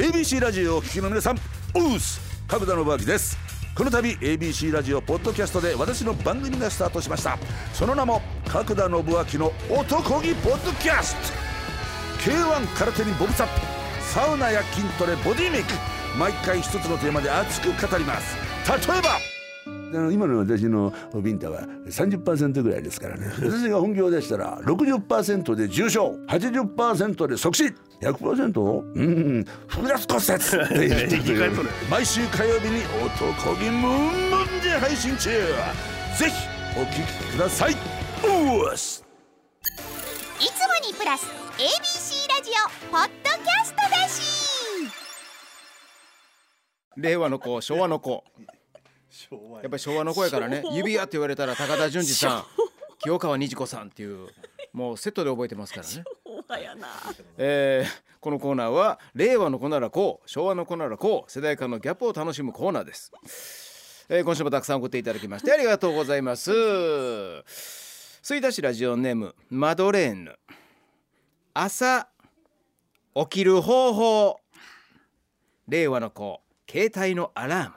ABC ラジオをお聞きの皆さんウース角田信明です。この度 ABC ラジオポッドキャストで私の番組がスタートしました。その名も角田信明の男気ポッドキャスト。K1 空手にボブサップ。サウナや筋トレボディメイク。毎回一つのテーマで熱く語ります。例えばの今の私のビンタは30%ぐらいですからね。私が本業でしたら60%で重症。80%で即死 100%? うん。複雑骨折って言ってくれる。毎週火曜日に男気ムンムンで配信中。ぜひお聞きください。おっすいつもにプラス ABC ラジオポッドキャストだし。令和の子昭和の子や。っぱり昭和の子やからね。指輪って言われたら高田純次さん清川虹子さんっていうもうセットで覚えてますからね、えーこのコーナーは令和の子ならこう昭和の子ならこう世代間のギャップを楽しむコーナーです、えー今週もたくさん送っていただきましてありがとうございます。吹田市ラジオネームマドレーヌ。朝起きる方法。令和の子携帯のアラーム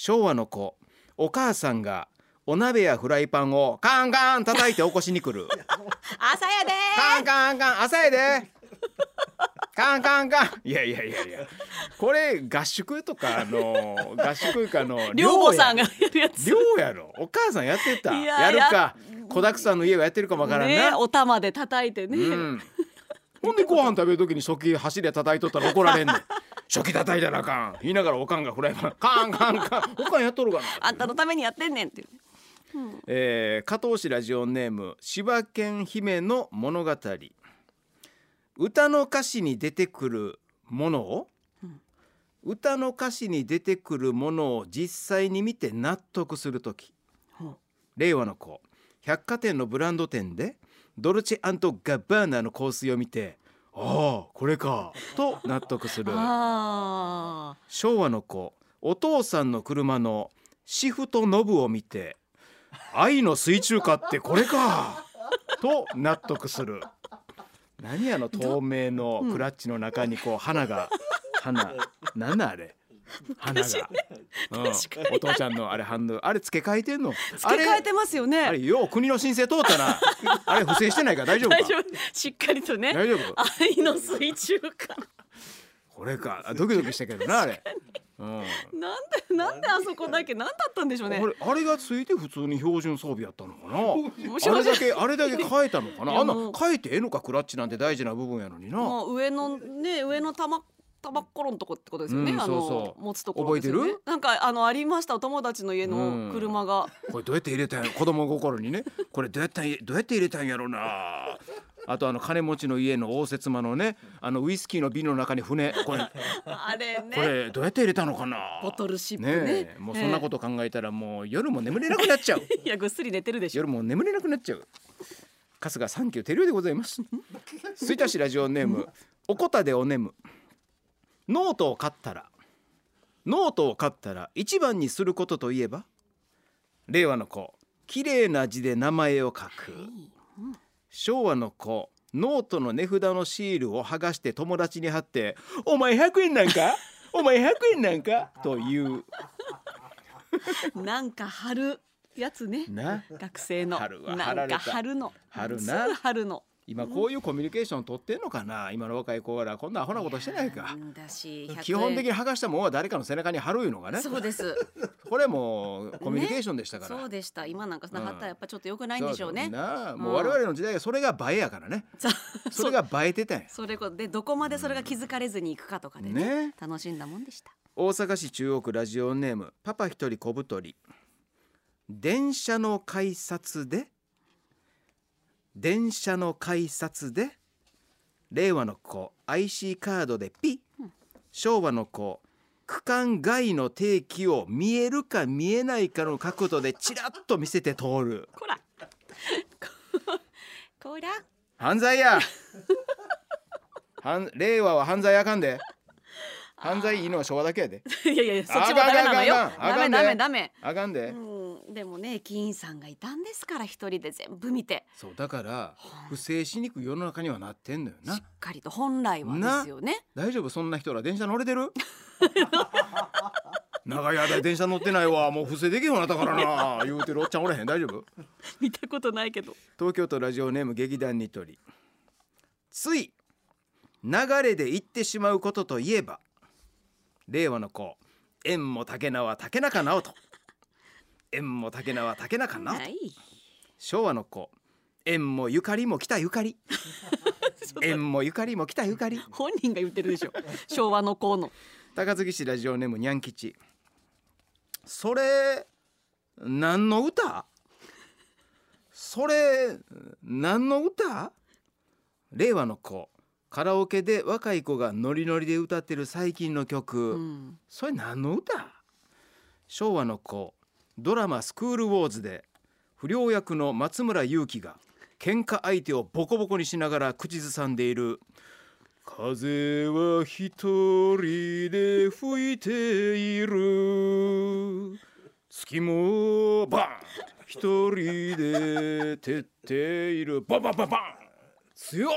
昭和の子お母さんがお鍋やフライパンをカンカン叩いて起こしに来る。朝やで。カンカンカン朝やで。カンカンカン。いやいやいやいや。これ合宿とかあの合宿かの寮母さんがややるやつ。寮やろ。お母さんやってた。いややるか。子だくさんの家がやってるかもわからんな、ねお玉で叩いてね、うん、ほんでご飯食べる時に初期走り叩いとったら怒られんねん初期叩いたらあかん。言いながらおかんがフライパン。カンカンカンおかんやっとるかな。あんたのためにやってんねんっていう。えー、加藤市ラジオネーム柴犬姫の物語。歌の歌詞に出てくるものを、歌の歌詞に出てくるものを実際に見て納得する時。ほう令和の子。百貨店のブランド店でドルチェガッバーナの香水を見てああこれか。と納得する。あ昭和の子お父さんの車のシフトノブを見て愛の水中花ってこれか。と納得する。何あの透明のクラッチの中にこう花が花なんなんあれ？花が、うん、お父ちゃんのあれハンドルあれ付け替えてんの？あ付け替えてますよね。あれよう国の申請通ったな。あれ不正してないか？ら大丈夫。しっかりとね大丈夫愛の水中か。これか。あドキドキしたけどなあれ、うん、なんでなんであそこだけなんだったんでしょうね。あれあれがついて普通に標準装備やったのかな？あれだけあれだけ変えたのかな？いあんな変えてええのか？クラッチなんて大事な部分やのにな。上のね上の玉玉っころのとこってことですよね、うんあのそうそう。持つところですよね。覚えてる？なんかあのありました。お友達の家の車が、これどうやって入れたんや？子供心にね。これどうやったんや？どうやって入れたんやろな。あとあの金持ちの家の応接間のね。あのウイスキーの瓶の中に船。これあれね。これどうやって入れたのかな？ボトルシップね。ねえ。もうそんなこと考えたらもう夜も眠れなくなっちゃう。いやぐっすり寝てるでしょ。夜も眠れなくなっちゃう。春日サンキューテリオでございます。吹田市ラジオネームおこたでおねむノートを買ったらノートを買ったら一番にすることといえば令和の子綺麗な字で名前を書く。昭和の子ノートの値札のシールを剥がして友達に貼って「お前100円なんか？お前100円なんか?」という。なんか貼るやつね。な？学生の。貼るわ。なんか貼るの。貼るな。すぐ貼るの今こういうコミュニケーション取ってんのかな？今の若い子ら。こんなアホなことしてないか。だし基本的に剥がしたもんは誰かの背中に貼るいうのがね。そうです。これもうコミュニケーションでしたから、そうでした。今なんかなかったらやっぱちょっと良くないんでしょうね。そうそうなもう我々の時代はそれが映えやからね。さそれが映えてたん。やそれこでどこまでそれが気づかれずに行くかとかでねね。楽しんだもんでした。大阪市中央区ラジオネームパパ一人小太り。電車の改札で電車の改札で令和の子 IC カードでピ昭和の子区間外の定期を見えるか見えないかの角度でチラッと見せて通る。こら。こら。犯罪や。犯令和は犯罪あかんで。犯罪いいのは昭和だけやで。いやいやそっちもダメなのよ。ダメダメダメ。あかんで。うんでもね駅員さんがいたんですから一人で全部見て。そうだから不正しにくい世の中にはなってんのよな。しっかりと本来はですよね。大丈夫？そんな人ら電車乗れてる？長い間電車乗ってないわ。もう不正できへんようになったからな。言うてるおっちゃんおれへん。大丈夫？見たことないけど。東京都ラジオネーム劇団ニトリ。つい流れで言ってしまうことといえば令和の子。縁も竹縄竹中直人縁も竹縄竹中直人はい。昭和の子。縁もゆかりも来たゆかり。縁もゆかりも来たゆかり。本人が言ってるでしょ。昭和の子の。高槻市ラジオネームにゃん吉。それ何の歌？それ何の歌？令和の子。カラオケで若い子がノリノリで歌ってる最近の曲、うん。それ何の歌？昭和の子ドラマ「スクールウォーズ」で不良役の松村雄輝が喧嘩相手をボコボコにしながら口ずさんでいる「風は一人で吹いている」月もバン。一人で照っている。バンバンババン。強っ。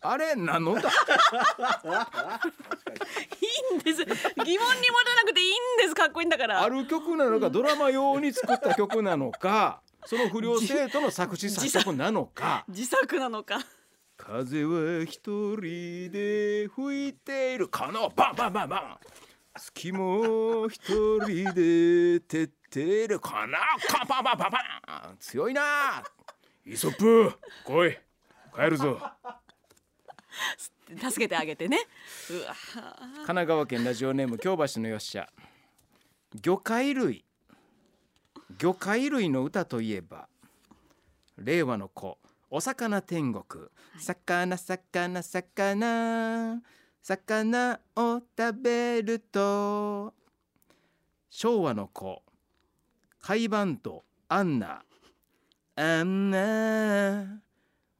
あれ何の歌？い いんです。疑問に持たなくていいんです。かっこいいんだから。ある曲なのかドラマ用に作った曲なのかその不良生徒の作詞作曲なのか。自作なのか。風は一人で吹いているこのバンバンバンバン。月も一人で照っているこのカンパンパンパンパン。強いな。イソップ来い。帰るぞ 助けてあげてね。うわ神奈川県ラジオネーム京橋のよっしゃ。魚介類。魚介類の歌といえば令和の子。お魚天国、魚魚魚。魚を食べると昭和の子。海バンドアンナ。アンナ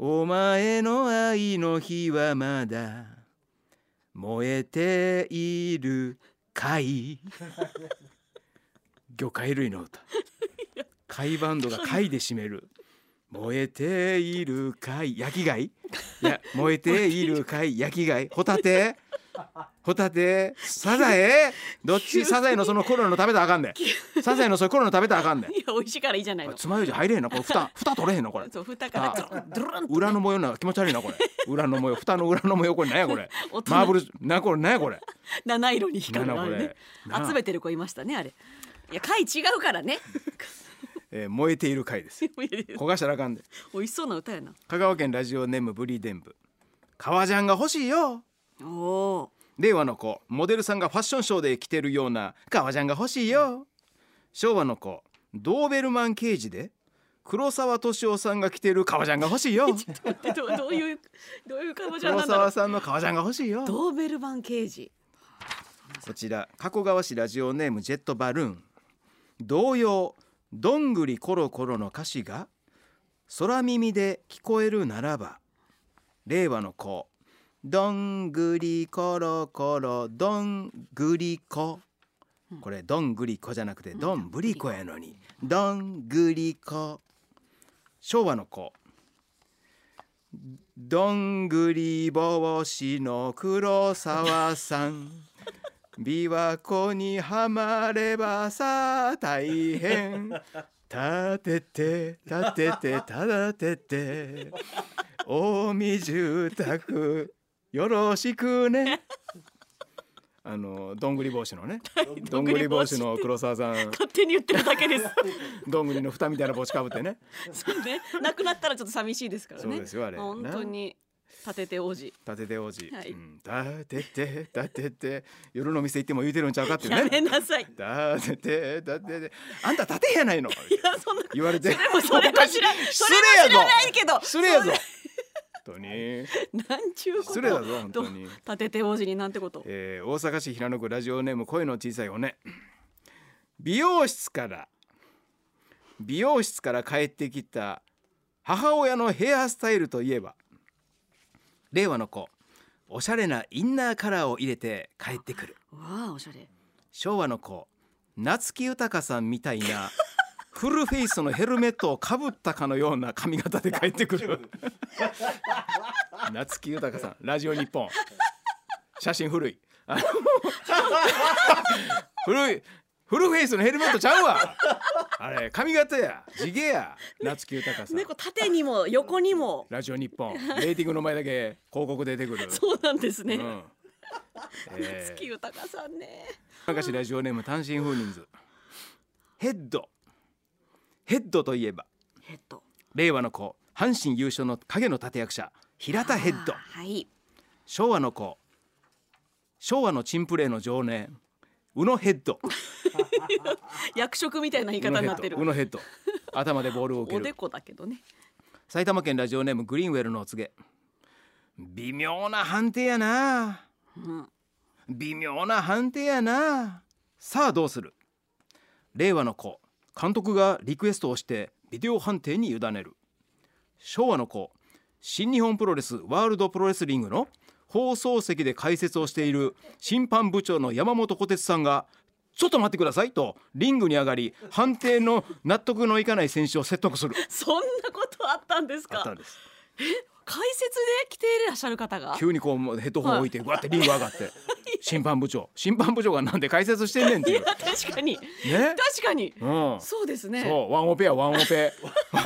お前の愛の火はまだ燃えている貝 魚介類の歌。貝バンドが貝で締める。燃えている貝焼き貝？いや燃えている貝焼き貝。ホタテ？ホタテサザエ？どっち？サザエのそのコロナの食べたらあかんで。サザエのそれコロナ食べたらあかんで。いや美味しいからいいじゃないの。つまようじ入れへんなこれ蓋蓋取れへんのこれ？そう蓋からドルン裏の模様な気持ち悪いなこれ。裏の模様蓋の裏の模様これ何やこれ？マーブルなこれ？何やこれ？七色に光るなんだこれ。あ。れね集めてる子いましたねあれ。いや貝違うからね。えー燃えている回です。焦がしたらあかんで。美味しそうな歌やな。香川県ラジオネームブリーデンブ。革ジャンが欲しいよ令和の子モデルさんがファッションショーで着てるような革ジャンが欲しいよ。昭和の子ドーベルマン刑事で黒沢敏夫さんが着てる革ジャンが欲しいよ。待ってどどういうどういうかぼちゃん黒なんだろう。沢さんの革ジャンが欲しいよ。ドーベルマン刑事。こちら加古川市ラジオネームジェットバルーン。童謡どんぐりコロコロの歌詞が空耳で聞こえるならば。令和の子どんぐりころころどんぐりこ。これどんぐりこじゃなくてどんぶりこやのに。どんぐりこ。昭和の子。どんぐり帽子の黒沢さん。琵琶湖にはまればさ大変。立てて立てて立てて。近江住宅よろしくね。あのどんぐり帽子のね。どんぐり帽子の黒沢さん。勝手に言ってるだけです。どんぐりの蓋みたいな帽子かぶってね。そうね。亡くなったらちょっと寂しいですからね。そうですよあれ。本当に。立てて王子。立てて王子、はい。うん。立てて立てて。夜の店行っても言うてるんちゃうかっていうやねめなさい。立てて立てて。あんた立てやないの。いやそんな言われて。でもそれは知ら失それは知らないけど。失礼やぞ。本当に、なんちゅうこと。失礼だぞ本当に。ど立てて王子になんてこと。えー、大阪市平野区ラジオネーム声の小さい骨。美容室から美容室から帰ってきた母親のヘアスタイルといえば令和の子おしゃれなインナーカラーを入れて帰ってくる。わあおしゃれ。昭和の子夏木豊さんみたいなフルフェイスのヘルメットをかぶったかのような髪型で帰ってくる。夏木豊さんラジオ日本。写真古い。古い。フルフェイスのヘルメットちゃうわ。あれ髪型や。地毛や。夏木豊さん、ねこう縦にも横にも。ラジオ日本。レーティングの前だけ広告出てくる。そうなんですね、うん。え月豊さんね。ー、昔ラジオネーム単身赴任図。ヘッドヘッドといえば。えっと令和の子阪神優勝の影の立役者平田ヘッド。はい。昭和の子昭和のチンプレーの常年宇野ヘッド。役職みたいな言い方になってる。宇野ヘッド頭でボールを受ける。おでこだけどね。埼玉県ラジオネームグリーンウェルのお告げ。微妙な判定やな。うん。微妙な判定やな。さあどうする？令和の子監督がリクエストをしてビデオ判定に委ねる。昭和の子新日本プロレスワールドプロレスリングの放送席で解説をしている審判部長の山本小鉄さんがちょっと待ってくださいとリングに上がり判定の納得のいかない選手を説得する。そんなことあったんですか？あったんです。解説で来ていらっしゃる方が？急にこうヘッドホン置いてわってリング上がって審判部長。審判部長がなんで解説してんねんっていう。確かに。ね？確かに。うん。そうですね。そう。ワンオペやワンオペ。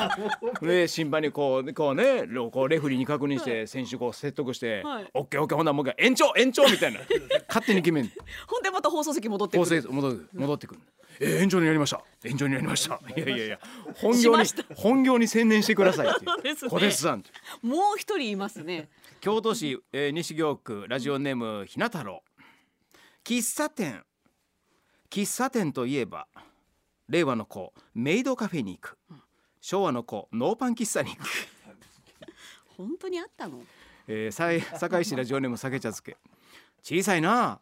で審判にこうこうねこうレフェリーに確認して選手こう説得して、はい。オッケーオッケーほんならもう一回延長延長みたいな。勝手に決めん。ほんでまた放送席戻って構くる。成戻る戻ってくる。えー延長になりました。延長になりました。いやいやいや本業に本業に専念してくださいってそうですね。さんもう一人いますね。京都市、えー西京区ラジオネームひな太郎喫茶店。喫茶店といえば令和の子メイドカフェに行く。昭和の子ノーパン喫茶に行く、本当にあったの？えー、堺市ラジオネーム酒茶漬け。小さいな。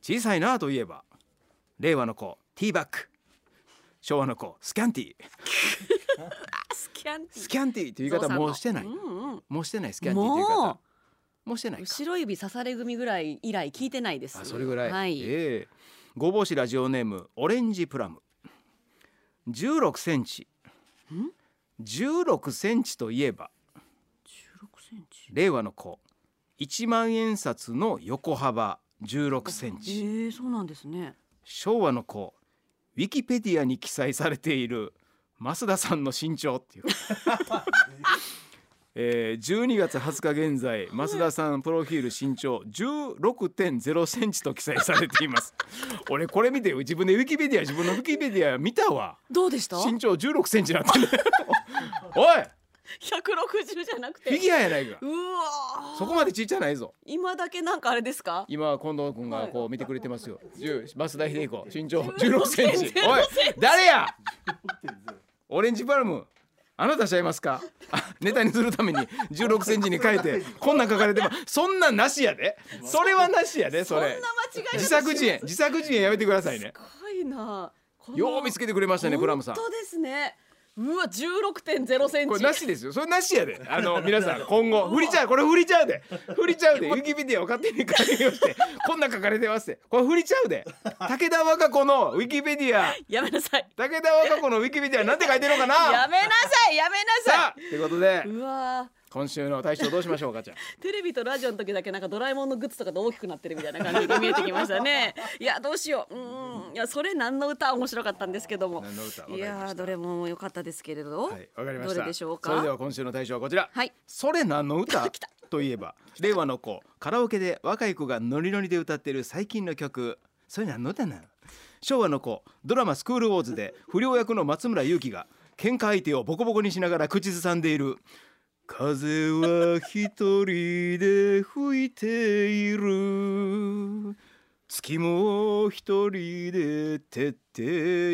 小さいなといえば令和の子ティーバッグ。昭和の子 スキャンティー。スキャンティスキャンティーという言い方もうしてない。うんうんもうしてないスキャンティーという言い方もしてない後ろ指刺され組ぐらい以来聞いてないです。あそれぐらい、はい、ええ。ごぼうしラジオネームオレンジプラム。16センチ。16センチといえば16センチ？令和の子。1万円札の横幅16センえチー、そうなんですね。昭和の子。ウィキペディアに記載されている増田さんの身長っていう、えー、12月20日現在増田さんプロフィール身長16.0センチと記載されています。俺これ見て自分でウィキペディア自分のウィキペディア見たわ。どうでした？身長16センチなってる おい！160じゃなくて。フィギュアやないか。うわそこまでちっちゃないぞ。今だけなんかあれですか？今近藤君がこう見てくれてますよ。十増田秀彦身長16 16センチ。おい！誰や？オレンジパルム。あなたちゃいますか？あ ネタにするために16センチに変えてこんなん書かれてますそんなんなしやで。それはなしやでそれ。そんな間違い自作自演自作自演やめてくださいね。すごいな。よう見つけてくれましたねプラムさん。本当ですねうわ16.0センチ。これなしですよ。それなしやで。あの皆さん今後。振りちゃう。これ振りちゃうで。振りちゃうで。ウィキペディアを勝手に書きをして。こんなん書かれてますってこれ振りちゃうで。武田和歌子のウィキペディア。やめなさい。武田和歌子のウィキペディアなんて書いてるのかな。やめなさいやめなささあということで。い、うわ今週の大賞どうしましょうかちゃん テレビとラジオの時だけなんかドラえもんのグッズとかで大きくなってるみたいな感じで見えてきましたね。いやどうしよう。うーん。いやそれ何の歌面白かったんですけども。何の歌？いやーどれも良かったですけれど、はいわかりました。どれでしょうか？それでは今週の大賞はこちら。はい。それ何の歌？といえば令和の子カラオケで若い子がノリノリで歌ってる最近の曲。それ何の歌なの？昭和の子ドラマスクールウォーズで不良役の松村雄輝が喧嘩相手をボコボコにしながら口ずさんでいる風は一人で吹いている。月も一人で照って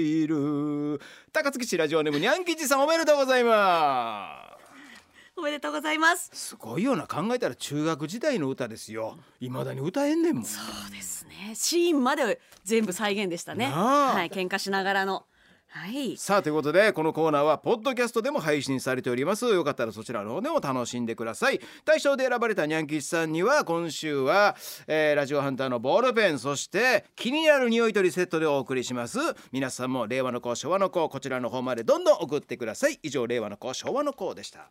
いる。高槻市ラジオネームにゃん吉さんおめでとうございます。おめでとうございます。すごいよな考えたら中学時代の歌ですよ。未だに歌えんねんもん。そうですね。シーンまで全部再現でしたね。はい喧嘩しながらのはい。さあということでこのコーナーはポッドキャストでも配信されております。よかったらそちらの方でも楽しんでください。大賞で選ばれたニャン吉さんには今週は、えーラジオハンターのボールペンそして気になる匂い取りセットでお送りします。皆さんも令和の子昭和の子こちらの方までどんどん送ってください。以上令和の子昭和の子でした。